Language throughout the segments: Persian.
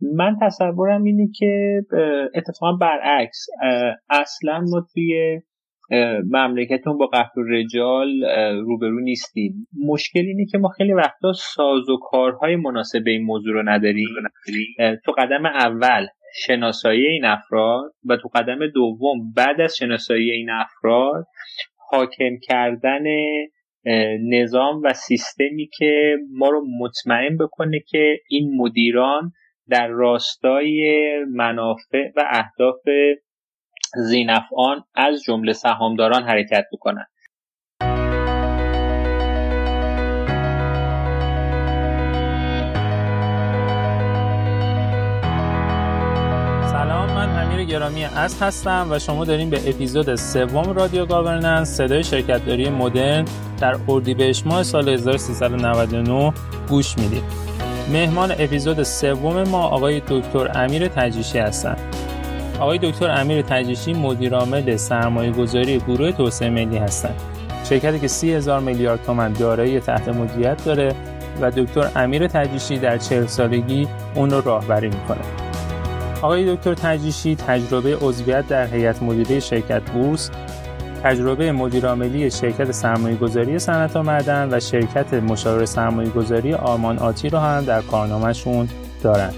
من تصورم اینه که اتفاقا برعکس اصلا ما توی مملکتون با قتل رجال روبرو نیستیم. مشکل اینه که ما خیلی وقتا ساز و کارهای مناسب این موضوع رو نداریم. تو قدم اول شناسایی این افراد و تو قدم دوم بعد از شناسایی این افراد حاکم کردن نظام و سیستمی که ما رو مطمئن بکنه که این مدیران در راستای منافع و اهداف زینفعان از جمله سهامداران حرکت بکنن سلام من امیر گرامی هستم و شما داریم به اپیزود سوم رادیو گاورننس صدای شرکتداری مدرن در اردیبهشت ماه سال 1399 گوش می‌دید. مهمان اپیزود سوم ما آقای دکتر امیر تجیشی هستند آقای دکتر امیر تجیشی مدیرعامل سرمایه گذاری گروه توسعه ملی هستند شرکتی که سی هزار میلیارد تومن دارایی تحت مدیریت داره و دکتر امیر تجیشی در چهل سالگی اون رو راهبری می‌کنه. آقای دکتر تجیشی تجربه عضویت در هیئت مدیره شرکت بورس تجربه مدیرعاملی شرکت سرمایه گذاری صنعت و معدن و شرکت مشاور سرمایه گذاری آرمان آتی رو هم در کارنامهشون دارند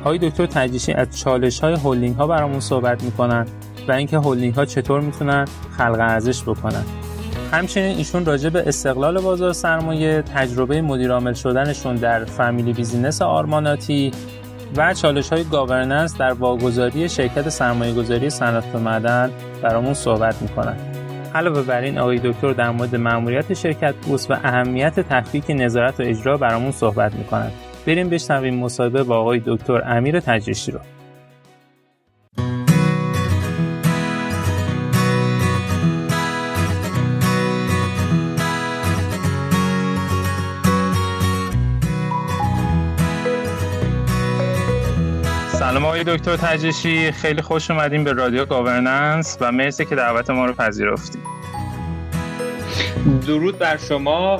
آقای دکتر تجریشی از چالش های هلدینگ ها برامون صحبت می‌کنن و اینکه هلدینگ ها چطور می‌تونن خلق ارزش بکنن. همچنین ایشون راجع به استقلال بازار سرمایه تجربه مدیرعامل شدنشون در family business آرماناتی و چالش های governance در واگذاری شرکت سرمایه گذاری صنعت معدن برامون صحبت می‌کنن. علاوه بر این آقای دکتر در مورد مأموریت شرکت بورس و اهمیت تفکیک نظارت و اجرا برامون صحبت می‌کنند بریم بشنویم مصاحبه با آقای دکتر امیر تجریشی رو. آقای دکتر تجریشی خیلی خوش اومدیم به رادیو گاورننس و مرسی که دعوت ما رو پذیرفتید درود بر شما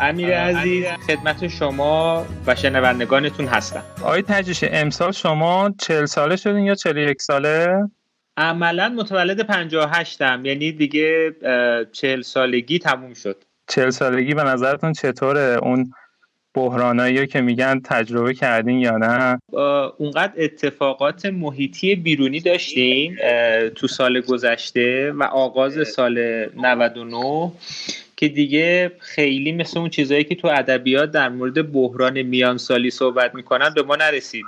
امیر عزیز. خدمت شما و شنوندگانتون هستم. آقای تجیش امسال شما چل ساله شدین یا چل یک ساله؟ عملا متولد 58 هم یعنی دیگه چل سالگی تموم شد. چل سالگی به نظرتون چطوره؟ اون بحرانایی که میگن تجربه کردین یا نه؟ اونقدر اتفاقات محیطی بیرونی داشتیم تو سال گذشته و آغاز سال 99 که دیگه خیلی مثل اون چیزهایی که تو ادبیات در مورد بحران میان سالی صحبت می‌کنن به ما نرسید.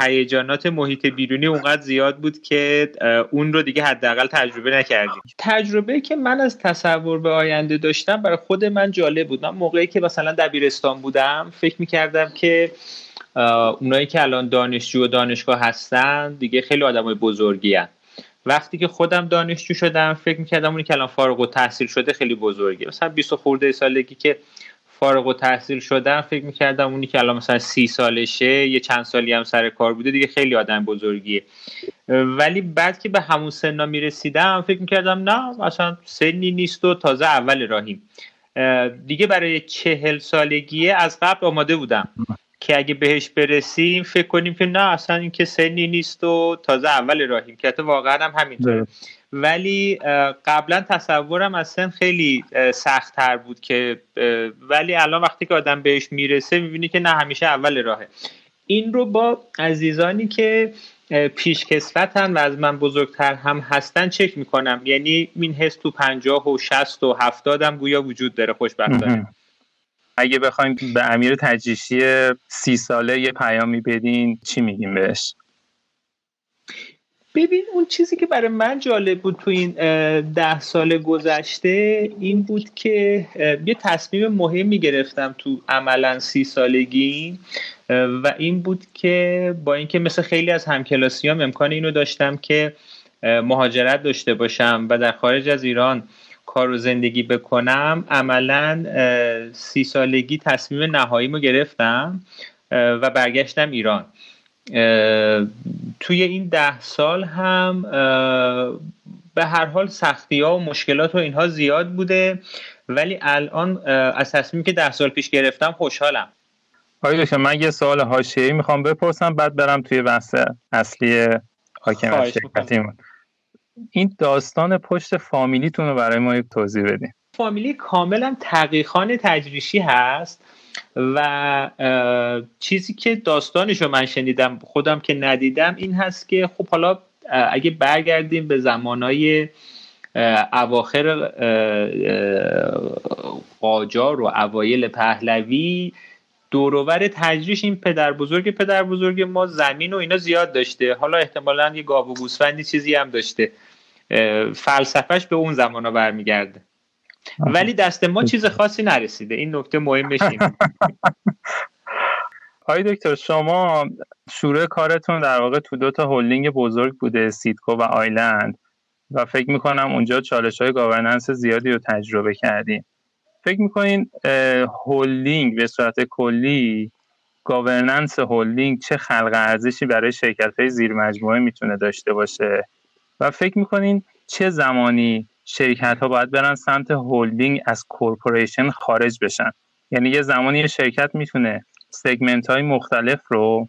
هیجانات محیط بیرونی اونقدر زیاد بود که اون رو دیگه حداقل تجربه نکردیم. تجربه که من از تصور به آینده داشتم برای خود من جالب بود. من موقعی که مثلا دبیرستان بودم فکر می‌کردم که اونایی که الان دانشجو و دانشگاه هستن دیگه خیلی آدمای بزرگی هن. وقتی که خودم دانشجو شدم فکر می‌کردم اونی که الان فارغ و تحصیل شده خیلی بزرگه. مثلا 20 خورده سالگی که فارغ و تحصیل شدم فکر می‌کردم اونی که الان مثلا سی سالشه یه چند سالی هم سر کار بوده دیگه خیلی آدم بزرگیه. ولی بعد که به همون سنا می‌رسیدم فکر می‌کردم نه اصلا سنی نیست و تازه اول راهیم. دیگه برای چهل سالگیه از قبل آماده بودم. که اگه بهش برسیم فکر کنیم که نه اصلا این که سنی نیست و تازه اول راهیم که واقعا هم همینطوره. ولی قبلا تصورم از سن خیلی سختتر بود که ولی الان وقتی که آدم بهش می‌رسه می‌بینی که نه همیشه اول راهه. این رو با عزیزانی که پیشکسوتن و از من بزرگتر هم هستن چک می‌کنم. یعنی این حس تو پنجاه و شست و هفتاد هم گویا وجود داره. خوشبختانه. اگه بخوایم به امیر تجریشی سی ساله یه پیامی بدین چی میگیم بهش؟ ببین اون چیزی که برای من جالب بود تو این ده سال گذشته این بود که یه تصمیم مهمی گرفتم تو عملا سی سالگی و این بود که با اینکه مثل خیلی از همکلاسیام امکان اینو داشتم که مهاجرت داشته باشم و در خارج از ایران کار و زندگی بکنم عملا سی سالگی تصمیم نهاییمو گرفتم و برگشتم ایران. توی این ده سال هم به هر حال سختی ها و مشکلات و اینها زیاد بوده ولی الان از تصمیمی که ده سال پیش گرفتم خوشحالم. آقای دکتر من یه سوال حاشیه‌ای می‌خوام بپرسم بعد برم توی بحث اصلی حاکمیت شرکتیمون. این داستان پشت فامیلیتون رو برای ما توضیح بدین. فامیلی کاملا تحقیقان تجریشی هست و چیزی که داستانش رو من شنیدم خودم که ندیدم این هست که خب حالا اگه برگردیم به زمانهای اواخر قاجار و اوایل پهلوی دوروبر تجریش این پدر بزرگ پدر بزرگ ما زمین و اینا زیاد داشته. حالا احتمالا یه گاو و گوسفندی چیزی هم داشته. فلسفهش به اون زمان ها برمیگرده ولی دست ما چیز خاصی نرسیده. این نکته مهمش اینه. آقای دکتر شما شروع کارتون در واقع تو دو تا هلدینگ بزرگ بوده سیدکو و آیلند. و فکر می‌کنم اونجا چالش های governance زیادی رو تجربه کردین فکر می‌کنین هلدینگ به صورت کلی governance هلدینگ چه خلق ارزشی برای شرکت های زیر مجموعه می‌تونه داشته باشه؟ و فکر می‌کنین چه زمانی شرکت ها باید برن سمت هلدینگ از corporation خارج بشن؟ یعنی یه زمانی یه شرکت می‌تونه segment های مختلف رو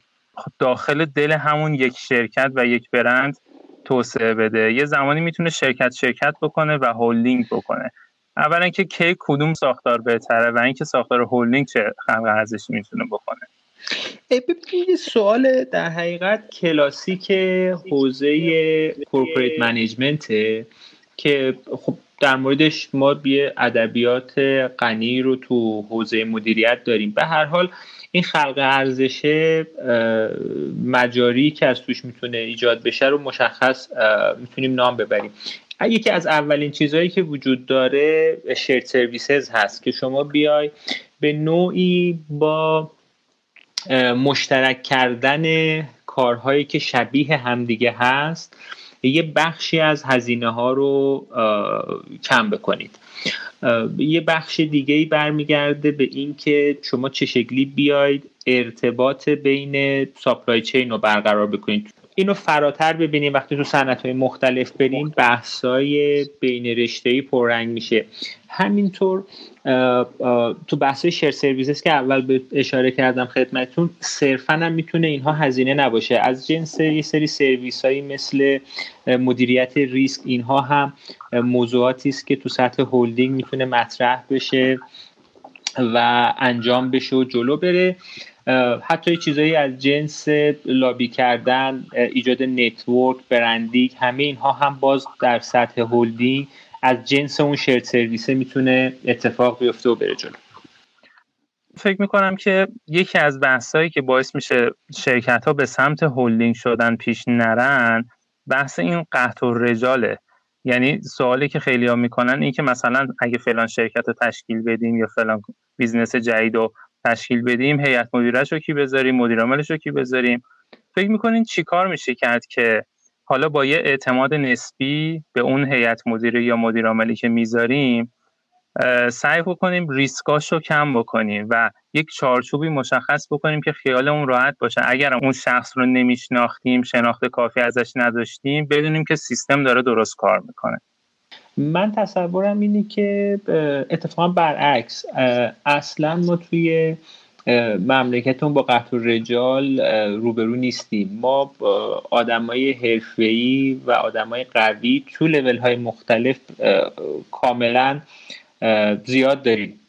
داخل دل همون یک شرکت و یک برند توسعه بده. یه زمانی می‌تونه شرکت شرکت بکنه و هلدینگ بکنه. اولا اینکه کی کدوم ساختار بهتره و اینکه ساختار هلدینگ چه خلق ارزشی می‌تونه بکنه. ببینید سوال در حقیقت کلاسیک حوزه corporate management که خب در موردش ما یه ادبیات غنی رو تو حوزه مدیریت داریم. به هر حال این خلق ارزش مجاری که از توش می‌تونه ایجاد بشه رو مشخص می‌تونیم نام ببریم. یکی از اولین چیزهایی که وجود داره shared services هست که شما بیای به نوعی با مشترک کردن کارهایی که شبیه همدیگه هست یه بخشی از هزینه ها رو کم بکنید. یه بخش دیگه ای برمیگرده به اینکه شما چه شکلی بیاید ارتباط بین ساپلای چین رو برقرار بکنید. اینو فراتر ببینیم وقتی تو صنعت های مختلف بریم بحثای بین رشته پررنگ میشه. همینطور تو بحث shared services که اول یه اشاره کردم خدمتتون صرفا هم می‌تونه اینها هزینه نباشه. از جنس یه سری سرویس هایی مثل مدیریت ریسک اینها هم موضوعاتی است که تو سطح هلدینگ می‌تونه مطرح بشه و انجام بشه و جلو بره. حتی چیزایی از جنس لابی کردن ایجاد network branding همه اینها هم باز در سطح هلدینگ از جنس اون shared service ه می‌تونه اتفاق بیفته و بره جلو. فکر می‌کنم که یکی از بحثایی که باعث میشه شرکت ها به سمت هلدینگ شدن پیش نرن بحث این قحط‌الرجاله. یعنی سوالی که خیلی ها می‌کنن این که مثلا اگه فلان شرکت رو تشکیل بدیم یا فلان business جدید رو تشکیل بدیم هیئت مدیرش رو کی بذاریم مدیر عاملش رو کی بذاریم؟ فکر می‌کنین چیکار میشه کرد که حالا با یه اعتماد نسبی به اون هیئت مدیره یا مدیر عاملی که می‌ذاریم سعی بکنیم ریسکاش رو کم بکنیم و یک چارچوبی مشخص بکنیم که خیالمون راحت باشه. اگر اون شخص رو نمیشناختیم شناخت کافی ازش نداشتیم بدونیم که سیستم داره درست کار می‌کنه. من تصورم اینه که اتفاقا برعکس اصلا ما توی مملکتون با قطع رجال روبرو نیستیم. ما آدمای حرفه‌ای و آدمای قوی تو لول های مختلف کاملا زیاد داریم.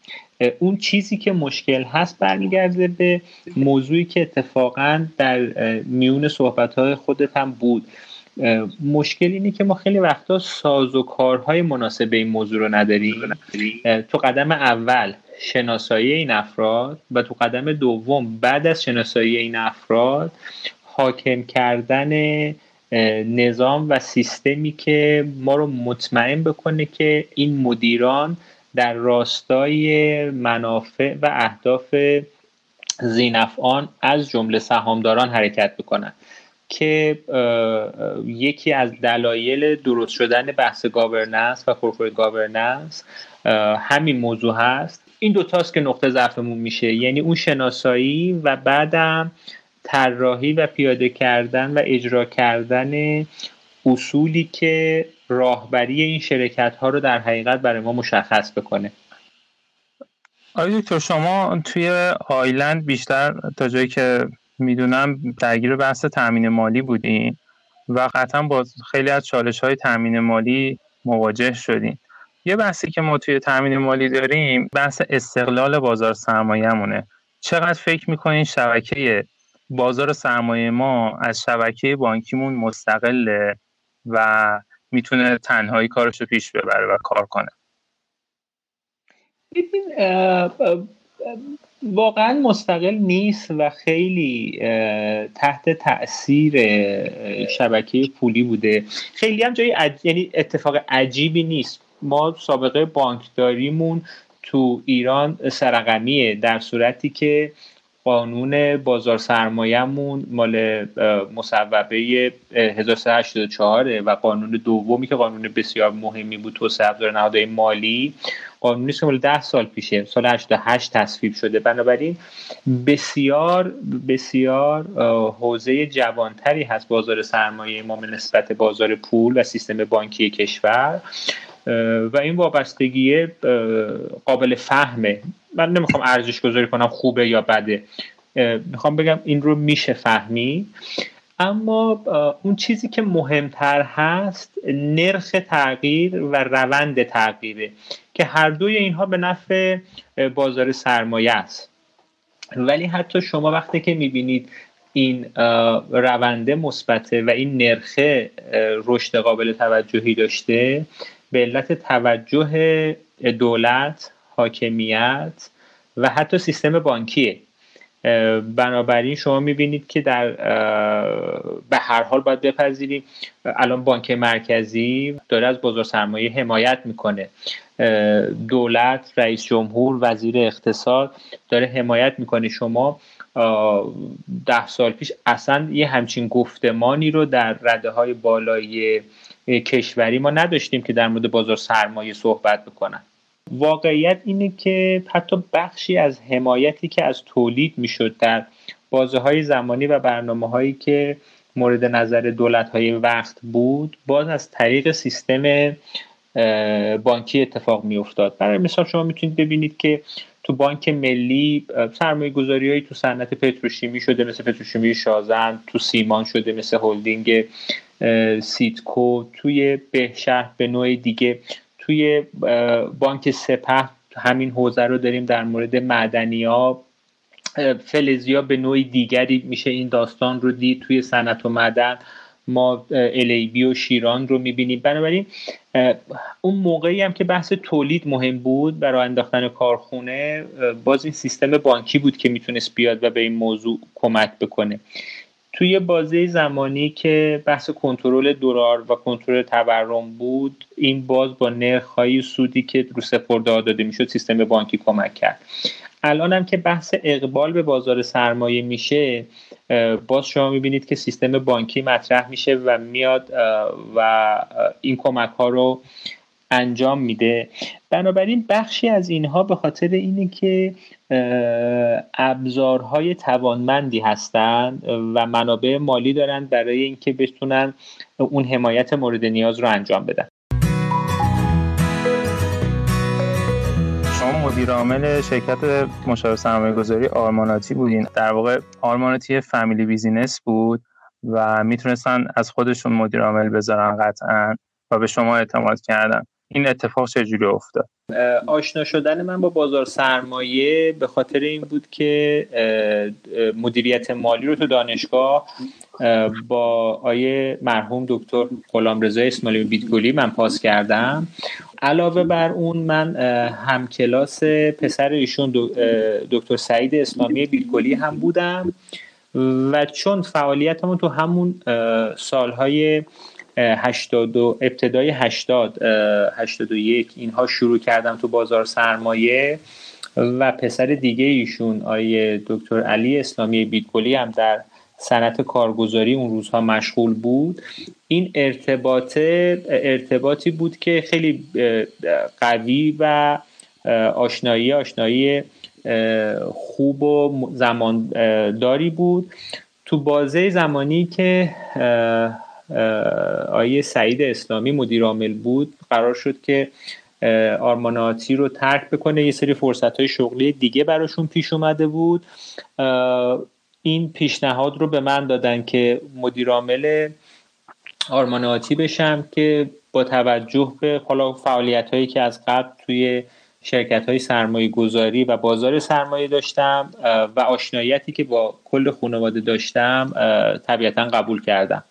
اون چیزی که مشکل هست برمیگرده به موضوعی که اتفاقا در میون صحبت های خودت هم بود. مشکل اینه که ما خیلی وقتا ساز و کارهای مناسب این موضوع رو نداریم. تو قدم اول شناسایی این افراد و تو قدم دوم بعد از شناسایی این افراد حاکم کردن نظام و سیستمی که ما رو مطمئن بکنه که این مدیران در راستای منافع و اهداف ذینفعان از جمله سهامداران حرکت بکنن. که یکی از دلایل درست شدن بحث governance و corporate governance همین موضوع هست. این دوتاست که نقطه ضعفمون میشه. یعنی اون شناسایی و بعدم طراحی و پیاده کردن و اجرا کردن اصولی که راهبری این شرکت ها رو در حقیقت برای ما مشخص بکنه. آیا دکتر شما توی آیلند بیشتر تا جایی که می‌دونم درگیر بحث تامین مالی بودین و قطعا با خیلی از چالش های تامین مالی مواجه شدین یه بحثی که ما توی تامین مالی داریم بحث استقلال بازار سرمایه‌مونه. چقدر فکر می‌کنین شبکه بازار سرمایه ما از شبکه بانکیمون مستقله و می‌تونه تنهایی کارش پیش ببره و کار کنه؟ واقعا مستقل نیست و خیلی تحت تاثیر شبکه پولی بوده. خیلی هم جای یعنی اتفاق عجیبی نیست. ما سابقه بانکداریمون تو ایران سرقمیه در صورتی که قانون بازار سرمایهمون مال مصوبه 1384 و قانون دومی که قانون بسیار مهمی بود توسعه ابزار نهادهای مالی قانونی که مال 10 سال پیشه. سال 88 تصویب شده. بنابراین بسیار بسیار حوزه جوانتری هست بازار سرمایه ما نسبت بازار پول و سیستم بانکی کشور. و این وابستگی قابل فهمه من نمی‌خوام ارزش گذاری کنم خوبه یا بده. می‌خوام بگم این رو میشه فهمی اما اون چیزی که مهمتر هست نرخ تغییر و روند تغییره. که هر دوی اینها به نفع بازار سرمایه است. ولی حتی شما وقتی که می‌بینید این رونده مثبته و این نرخه رشد قابل توجهی داشته به علت توجه دولت حاکمیت و حتی سیستم بانکیه. بنابراین شما می‌بینید که در به هر حال باید بپذیریم. الان بانک مرکزی داره از بازار سرمایه حمایت می‌کنه. دولت رئیس جمهور وزیر اقتصاد داره حمایت می‌کنه. شما ده سال پیش اصلا یه همچین گفتمانی رو در رده های بالای کشوری ما نداشتیم که در مورد بازار سرمایه صحبت بکنن. واقعیت اینه که حتی بخشی از حمایتی که از تولید می‌شد در بازه های زمانی و برنامه هایی که مورد نظر دولت های وقت بود باز از طریق سیستم بانکی اتفاق می افتاد برای مثال شما می‌تونید ببینید که تو بانک ملی سرمایه گذاری تو صنعت پتروشیمی شده مثل پتروشیمی شازند تو سیمان شده مثل هلدینگ سیدکو توی بهشهر به نوع دیگه. توی بانک سپه همین حوزه رو داریم در مورد معدنی ها فلزیا به نوع دیگری میشه این داستان رو دید توی صنعت و معدن. ما الیبی و شیران رو می‌بینیم. بنابراین اون موقعی هم که بحث تولید مهم بود برای انداختن کارخونه باز این سیستم بانکی بود که می‌تونست بیاد و به این موضوع کمک بکنه. توی بازه زمانی که بحث کنترل دلار و کنترل تورم بود این باز با نرخ‌های سودی که رو سپرده داده می‌شد سیستم بانکی کمک کرد. الان هم که بحث اقبال به بازار سرمایه میشه باز شما می‌بینید که سیستم بانکی مطرح میشه و میاد و این کمک ها رو انجام میده. بنابراین بخشی از اینها به خاطر اینه که ابزارهای توانمندی هستند و منابع مالی دارند برای اینکه بتونن اون حمایت مورد نیاز رو انجام بدن. شما مدیر عامل شرکت مشاور سرمایه گذاری آرماناتی بودین. در واقع آرماناتی فامیلی بیزینس بود و می‌تونستن از خودشون مدیر عامل بذارن قطعا و به شما اعتماد کردن. این اتفاق چجوری افتاد؟ آشنا شدن من با بازار سرمایه به خاطر این بود که مدیریت مالی رو تو دانشگاه با آیه مرحوم دکتر غلامرضا اسماعیلی بیتگلی من پاس کردم. علاوه بر اون من همکلاس پسر ایشون دکتر سعید اسلامی بیتگلی هم بودم و چون فعالیتمون تو همون سالهای 82 ابتدای 80 81 اینها شروع کردم تو بازار سرمایه و پسر دیگه ایشون آیه دکتر علی اسلامی بیتگلی هم در صنعت کارگزاری اون روزها مشغول بود. این ارتباط ارتباطی بود که خیلی قوی و آشنایی آشنایی خوب و زمانداری بود. تو بازه زمانی که آیه سعید اسلامی مدیر عامل بود. قرار شد که آرماناتی رو ترک بکنه. یه سری فرصت های شغلی دیگه براشون پیش اومده بود. این پیشنهاد رو به من دادن که مدیرعامل آرماناتی بشم که با توجه به حالا فعالیت هایی که از قبل توی شرکت های سرمایه گذاری و بازار سرمایه داشتم و آشناییتی که با کل خانواده داشتم طبیعتا قبول کردم.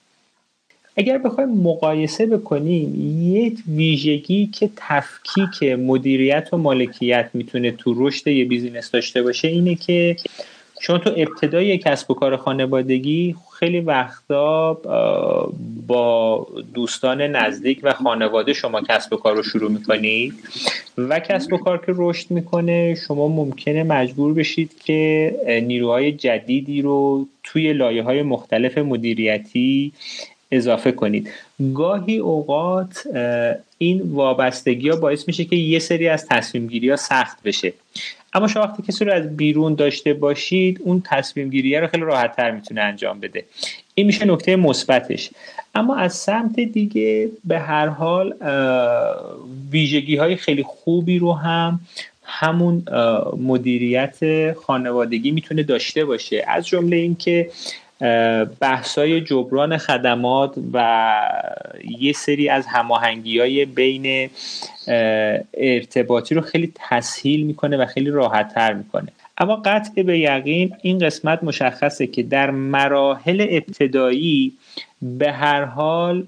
اگر بخوایم مقایسه بکنیم یک ویژگی که تفکیک مدیریت و مالکیت می‌تونه تو رشد یه بیزینس داشته باشه اینه که چون تو ابتدای کسب و کار خانوادگی خیلی وقتا با دوستان نزدیک و خانواده شما کسب و کار رو شروع می‌کنید و کسب و کار که رشد می‌کنه شما ممکنه مجبور بشید که نیروهای جدیدی رو توی لایه های مختلف مدیریتی اضافه کنید. گاهی اوقات این وابستگی ها باعث میشه که یه سری از تصمیم گیری ها سخت بشه. اما شما وقتی کسی رو از بیرون داشته باشید اون تصمیم گیری رو خیلی راحت تر می‌تونه انجام بده. این میشه نکته مثبتش. اما از سمت دیگه به هر حال ویژگی های خیلی خوبی رو هم همون مدیریت خانوادگی می‌تونه داشته باشه. از جمله اینکه بحثای جبران خدمات و یه سری از هماهنگی های بین ارتباطی رو خیلی تسهیل می‌کنه و خیلی راحت تر می‌کنه. اما قطع به یقین این قسمت مشخصه که در مراحل ابتدایی به هر حال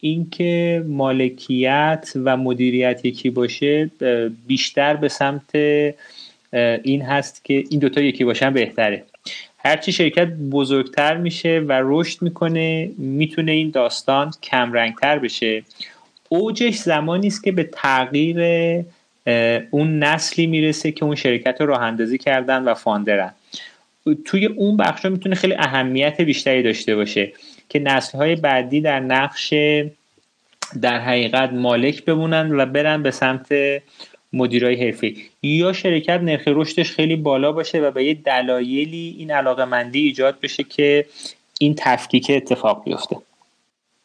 اینکه مالکیت و مدیریت یکی باشه بیشتر به سمت این هست که این دوتا یکی باشن بهتره. هرچی شرکت بزرگتر میشه و رشد می‌کنه می‌تونه این داستان کمرنگتر بشه. اوجش زمانی است که به تغییر اون نسلی می‌رسه که اون شرکت رو راه اندازی کردن و فاندرن. توی اون بخش می‌تونه خیلی اهمیت بیشتری داشته باشه که نسل های بعدی در نقش در حقیقت مالک بمونن و برن به سمت مدیرای حرفی یا شرکت نرخ رشدش خیلی بالا باشه و به یه دلایلی این علاقه مندی ایجاد بشه که این تفکیک اتفاق بیفته.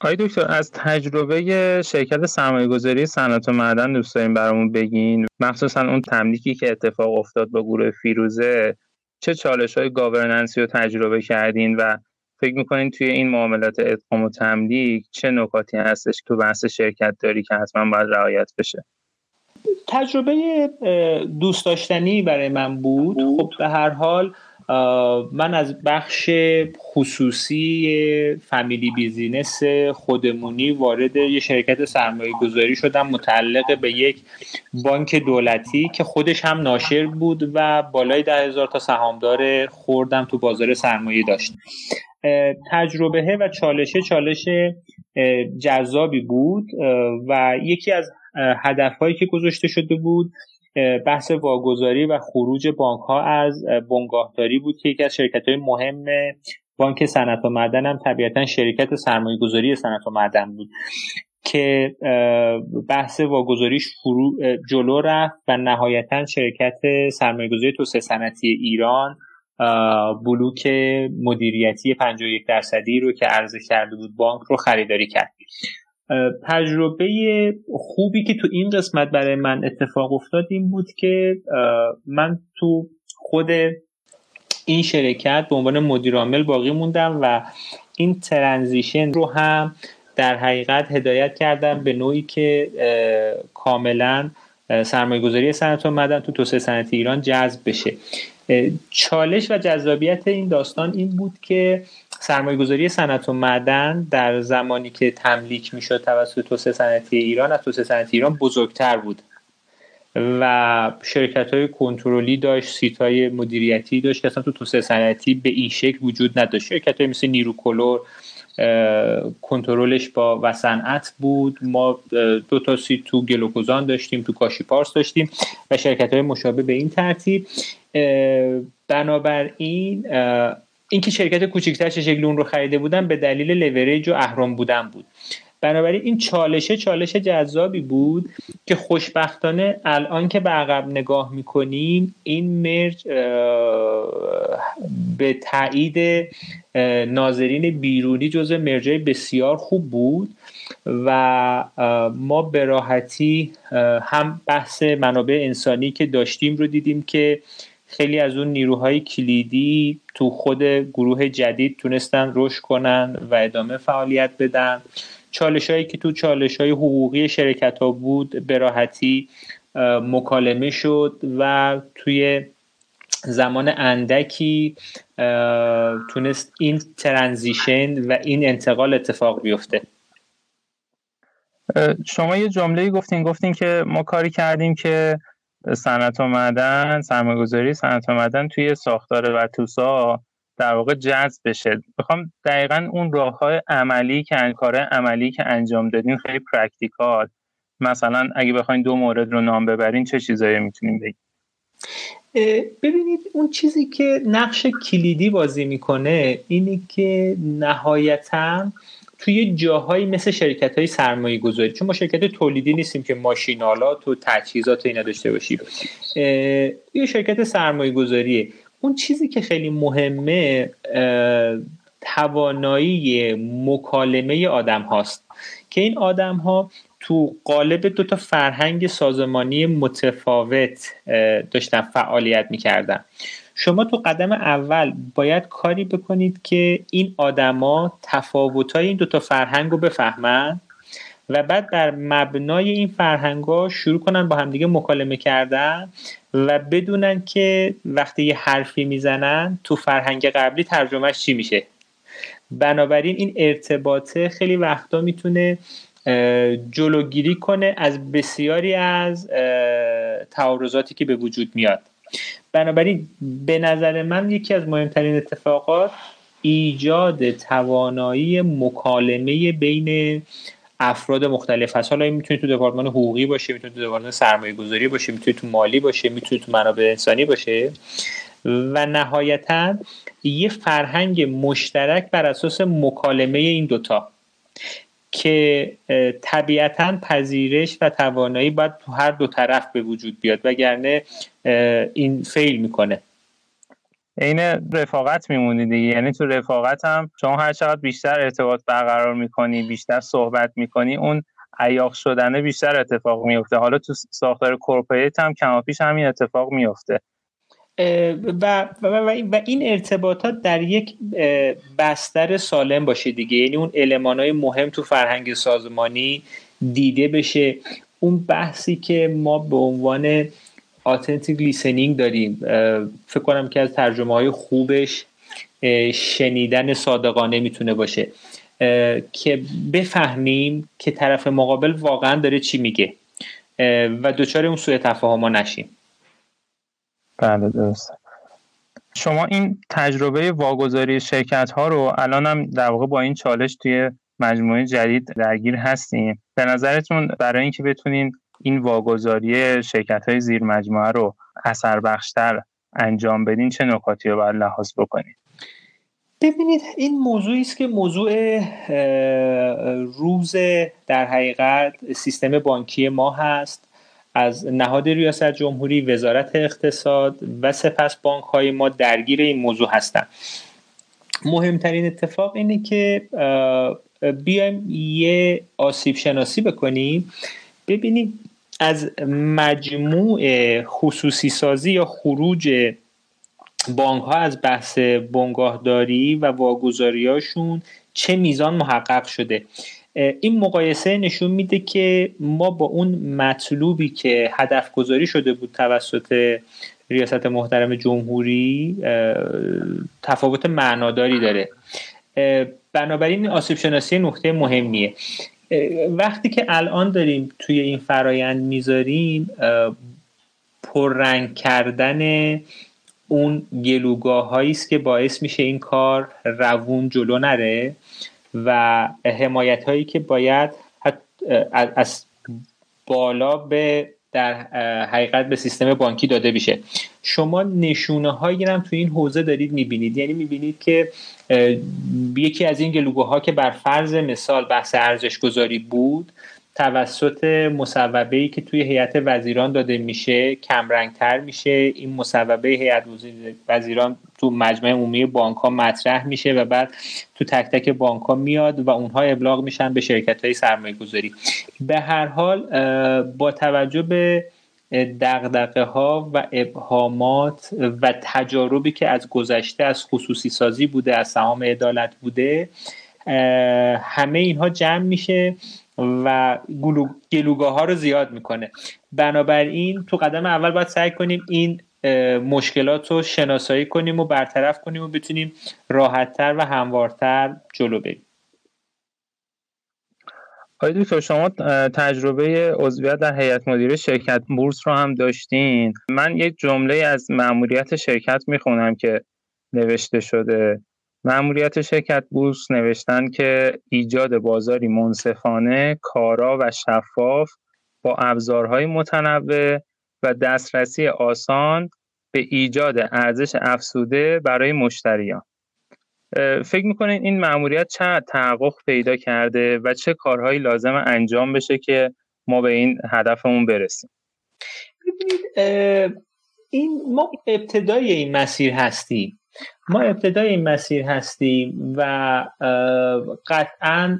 آقای دکتر از تجربه شرکت سرمایه گذاری صنعت و معدن دوست داریم برامون بگین؟ مخصوصا اون تملیکی که اتفاق افتاد با گروه فیروزه چه چالش های گاورننسی رو تجربه کردین و فکر می‌کنین توی این معاملات ادغام و تملیک چه نکاتی هستش تو بحث شرکت داری که حتما باید رعایت بشه؟ تجربه دوست داشتنی برای من بود. خب به هر حال من از بخش خصوصی فامیلی بیزینس خودمونی وارد یه شرکت سرمایه گذاری شدم. متعلق به یک بانک دولتی که خودش هم ناشر بود و بالای ده هزار تا سهامدار خوردم تو بازار سرمایه داشت. تجربه و چالشه چالش جذابی بود و یکی از هدفهایی که گذاشته شده بود بحث واگذاری و خروج بانک ها از بنگاهداری بود که یکی از شرکت های مهم بانک صنعت و معدن هم طبیعتا شرکت سرمایه گذاری صنعت و معدن بود که بحث واگذاریش جلو رفت و نهایتا شرکت سرمایه گذاری توسعه صنعتی ایران بلوک مدیریتی 51 درصدی رو که عرضه کرده بود بانک رو خریداری کرد. تجربه خوبی که تو این قسمت برای من اتفاق افتاد این بود که من تو خود این شرکت به عنوان مدیر باقی موندم و این ترنزیشن رو هم در حقیقت هدایت کردم به نوعی که کاملا سرمایه گذاری صنعت مدن تو توسعه صنعتی ایران جذب بشه. چالش و جذابیت این داستان این بود که سرمایه گذاری صنعت و معدن در زمانی که تملیک می‌شد توسط توسعه صنعتی ایران از توسعه صنعتی ایران بزرگتر بود. و شرکت های کنترلی داشت seat های مدیریتی داشت که اصلا تو توسعه صنعتی به این شکل وجود نداشت. شرکت های مثل نیروکلر کنترلش با و صنعت بود. ما دو تا seat تو گلوکوزان داشتیم تو کاشی پارس داشتیم و شرکت های مشابه به این ترتیب. بنابراین اینکه شرکت کوچکتر چه شکلی اون رو خریده بودن به دلیل لوریج و اهرام بودن بود. بنابراین این چالشه چالش جذابی بود که خوشبختانه الان که به عقب نگاه می‌کنیم این مرج به تایید ناظرین بیرونی جزء مرجای بسیار خوب بود و ما به راحتی هم بحث منابع انسانی که داشتیم رو دیدیم که خیلی از اون نیروهای کلیدی تو خود گروه جدید تونستن رشد کنن و ادامه فعالیت بدن. چالش هایی که تو چالش های حقوقی شرکت ها بود به راحتی مکالمه شد و توی زمان اندکی تونست این ترانزیشن و این انتقال اتفاق بیفته. شما یه جمله گفتین گفتین که ما کاری کردیم که صنعت و معدن سرمایه‌گذاری صنعت و معدن توی ساختار و توسا در واقع جذب بشه. بخوام دقیقا اون راه های عملی که کار عملی که انجام دادین خیلی practical. مثلا اگه بخواین دو مورد رو نام ببرین چه چیزایی می‌تونیم بگیم؟ ببینید اون چیزی که نقش کلیدی بازی می‌کنه اینی که نهایتا توی جاهایی مثل شرکت های سرمایه گذاری چون ما شرکت تولیدی نیستیم که ماشینالات و تجهیزات اینا داشته باشیم. یه شرکت سرمایه گذاریه اون چیزی که خیلی مهمه توانایی مکالمه آدم هاست. که این آدم ها تو قالب دو تا فرهنگ سازمانی متفاوت داشتن فعالیت می‌کردن. شما تو قدم اول باید کاری بکنید که این آدما تفاوتای این دوتا فرهنگ رو بفهمن و بعد در مبنای این فرهنگ ها شروع کنن با همدیگه مکالمه کردن و بدونن که وقتی یه حرفی می‌زنن تو فرهنگ قبلی ترجمهش چی میشه. بنابراین این ارتباطه خیلی وقتا می‌تونه جلوگیری کنه از بسیاری از تعارضاتی که به وجود میاد. بنابراین به نظر من یکی از مهمترین اتفاقات ایجاد توانایی مکالمه بین افراد مختلف هست. حالا این می‌تونه تو دپارتمان حقوقی باشه می‌تونه تو دپارتمان سرمایه گذاری باشه می‌تونه تو مالی باشه می‌تونه تو منابع انسانی باشه. و نهایتا یه فرهنگ مشترک بر اساس مکالمه این دوتا. که طبیعتا پذیرش و توانایی باید تو هر دو طرف به وجود بیاد وگرنه این فیل می‌کنه. عین رفاقت میمونی دیگه. یعنی تو رفاقت هم شما هر چقدر بیشتر ارتباط برقرار می‌کنی بیشتر صحبت می‌کنی اون عیاق شدنه بیشتر اتفاق میفته حالا تو ساختار کورپوریت هم کماپیش همین اتفاق میفته و, و, این ارتباطات در یک بستر سالم باشه دیگه. یعنی اون های مهم تو فرهنگ سازمانی دیده بشه. اون بحثی که ما به عنوان آتنتیک لیسنینگ داریم فکر کنم که از ترجمه های خوبش شنیدن صادقانه می‌تونه باشه. که بفهمیم که طرف مقابل واقعا داره چی میگه. و دچار اون سوء تفاهم نشیم. بله درسته. شما این تجربه واگذاری شرکت ها رو الان هم در واقع با این چالش توی مجموعه جدید درگیر هستیم به نظرتون برای اینکه بتونین این واگذاری شرکت های زیر مجموعه رو اثر بخشتر انجام بدین چه نکاتی رو باید لحاظ بکنید ببینید این موضوعی است که موضوع روز در حقیقت سیستم بانکی ما هست. از نهاد ریاست جمهوری وزارت اقتصاد و سپس بانک های ما درگیر این موضوع هستند مهمترین اتفاق اینه که بیایم یه آسیب شناسی بکنیم. ببینیم از مجموع خصوصی سازی یا خروج بانک ها از بحث بنگاهداری و هاشون چه میزان محقق شده؟ این مقایسه نشون میده که ما با اون مطلوبی که هدف گذاری شده بود توسط ریاست محترم جمهوری تفاوت معناداری داره. بنابراین آسیب شناسی نقطه مهمیه. وقتی که الان داریم توی این فرایند می‌ذاریم پررنگ کردن اون گلوگاه است که باعث میشه این کار روون جلو نره. و حمایت هایی که باید از بالا به در حقیقت به سیستم بانکی داده بشه. شما نشونه هایی هم تو این حوزه دارید می‌بینید. یعنی می‌بینید که یکی از این گلوگوها که بر فرض مثال بحث ارزش گذاری بود توسط مصوبه ای که توی هیئت وزیران داده میشه کمرنگتر میشه. این مصوبه هیئت وزیران تو مجمع عمومی بانک ها مطرح میشه و بعد تو تک تک بانک ها میاد و اونها ابلاغ میشن به شرکت های سرمایه گذاری به هر حال با توجه به دقدقه ها و ابهامات و تجاربی که از گذشته از خصوصی سازی بوده از سهام عدالت بوده همه اینها جمع میشه. و گلوگاه ها رو زیاد می‌کنه. بنابراین تو قدم اول باید سعی کنیم این مشکلات رو شناسایی کنیم و برطرف کنیم و بتونیم راحتتر و هموارتر جلو بریم. آقای دکتر شما تجربه عضویت در هیئت مدیره شرکت بورس رو هم داشتین. من یک جمله از مأموریت شرکت می‌خونم که نوشته شده. مأموریت شرکت بورس نوشتن که ایجاد بازاری منصفانه، کارا و شفاف با ابزارهای متنوع و دسترسی آسان به ایجاد ارزش افسوده برای مشتریان. فکر می‌کنید این مأموریت چقدر تحقق پیدا کرده و چه کارهایی لازم انجام بشه که ما به این هدفمون برسیم این ما ابتدای این مسیر هستیم ما ابتدای این مسیر هستیم و قطعا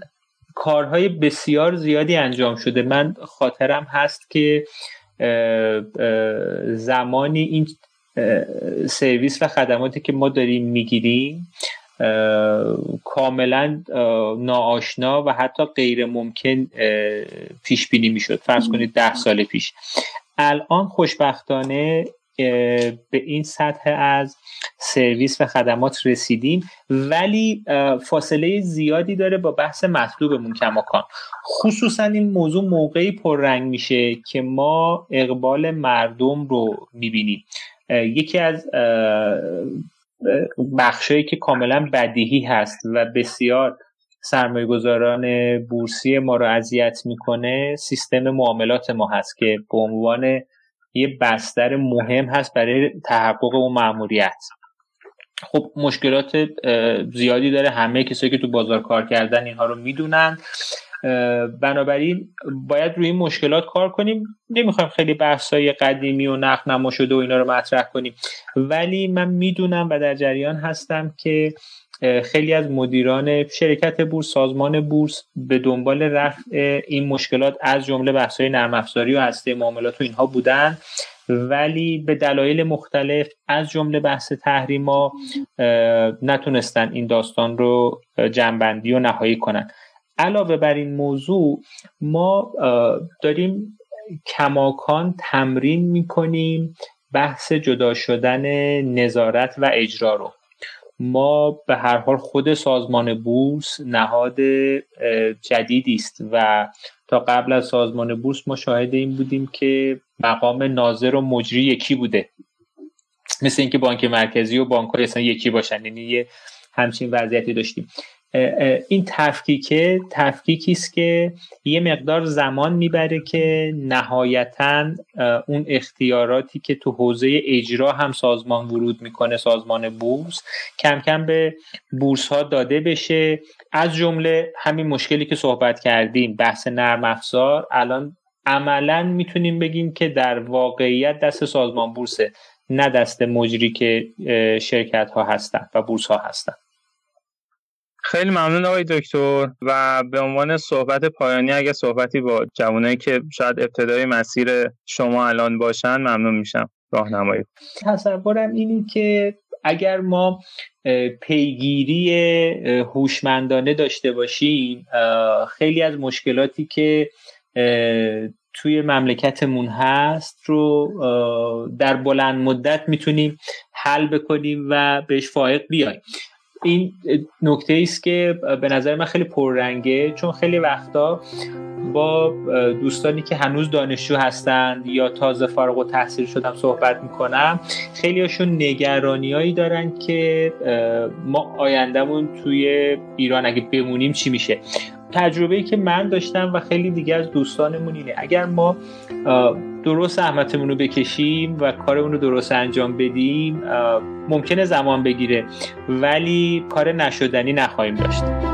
کارهای بسیار زیادی انجام شده. من خاطرم هست که زمانی این سرویس و خدماتی که ما داریم می‌گیریم کاملا ناآشنا و حتی غیر ممکن پیش بینی می‌شد. فرض کنید ده سال پیش. الان خوشبختانه به این سطح از سرویس و خدمات رسیدیم. ولی فاصله زیادی داره با بحث مطلوبمون کماکان. خصوصا این موضوع موقعی پررنگ میشه که ما اقبال مردم رو می‌بینیم. یکی از بخشایی که کاملا بدیهی هست و بسیار سرمایه گذاران بورسی ما رو اذیت می‌کنه سیستم معاملات ما هست که به عنوان یه بستر مهم هست برای تحقق اون معمولیت خب مشکلات زیادی داره. همه کسایی که تو بازار کار کردن اینها رو می‌دونن. بنابراین باید روی این مشکلات کار کنیم. نمی‌خوایم خیلی بحثای قدیمی و نقد شده و اینا رو مطرح کنیم. ولی من می‌دونم و در جریان هستم که خیلی از مدیران شرکت بورس سازمان بورس به دنبال رفع این مشکلات از جمله بحث‌های نرم افزاری و هسته معاملات و اینها بودن. ولی به دلایل مختلف از جمله بحث تحریما نتونستن این داستان رو جنبندی و نهایی کنن. علاوه بر این موضوع ما داریم کماکان تمرین می‌کنیم بحث جدا شدن نظارت و اجرا رو. ما به هر حال خود سازمان بورس نهاد جدیدی است و تا قبل از سازمان بورس ما شاهد این بودیم که مقام ناظر و مجری یکی بوده. مثل اینکه بانک مرکزی و بانک یکی باشن یعنی یه همچین وضعیتی داشتیم. این تفکیکه تفکیکی است که یه مقدار زمان می‌بره که نهایتا اون اختیاراتی که تو حوزه اجرا هم سازمان ورود می‌کنه سازمان بورس کم کم به بورس ها داده بشه. از جمله همین مشکلی که صحبت کردیم بحث نرم افزار. الان عملا می‌تونیم بگیم که در واقعیت دست سازمان بورسه نه دست مجری که شرکت ها هستن و بورس ها هستن. خیلی ممنون آقای دکتر و به عنوان صحبت پایانی اگه صحبتی با جوانایی که شاید ابتدای مسیر شما الان باشن ممنون میشم. راهنمایی. تصورم اینی که اگر ما پیگیری هوشمندانه داشته باشیم خیلی از مشکلاتی که توی مملکتمون هست رو در بلند مدت می‌تونیم حل بکنیم و بهش فائق بیایم. این نکته است که به نظر من خیلی پررنگه چون خیلی وقتا با دوستانی که هنوز دانشجو هستند یا تازه فارغ و تحصیل شدم صحبت می‌کنم خیلی هاشون نگرانیایی دارن که ما آیندهمون توی ایران اگه بمونیم چی میشه. تجربه که من داشتم و خیلی دیگه از دوستانمون اینه اگر ما درست زحمتمون رو بکشیم و کارمون رو درست انجام بدیم ممکنه زمان بگیره ولی کار نشدنی نخواهیم داشت.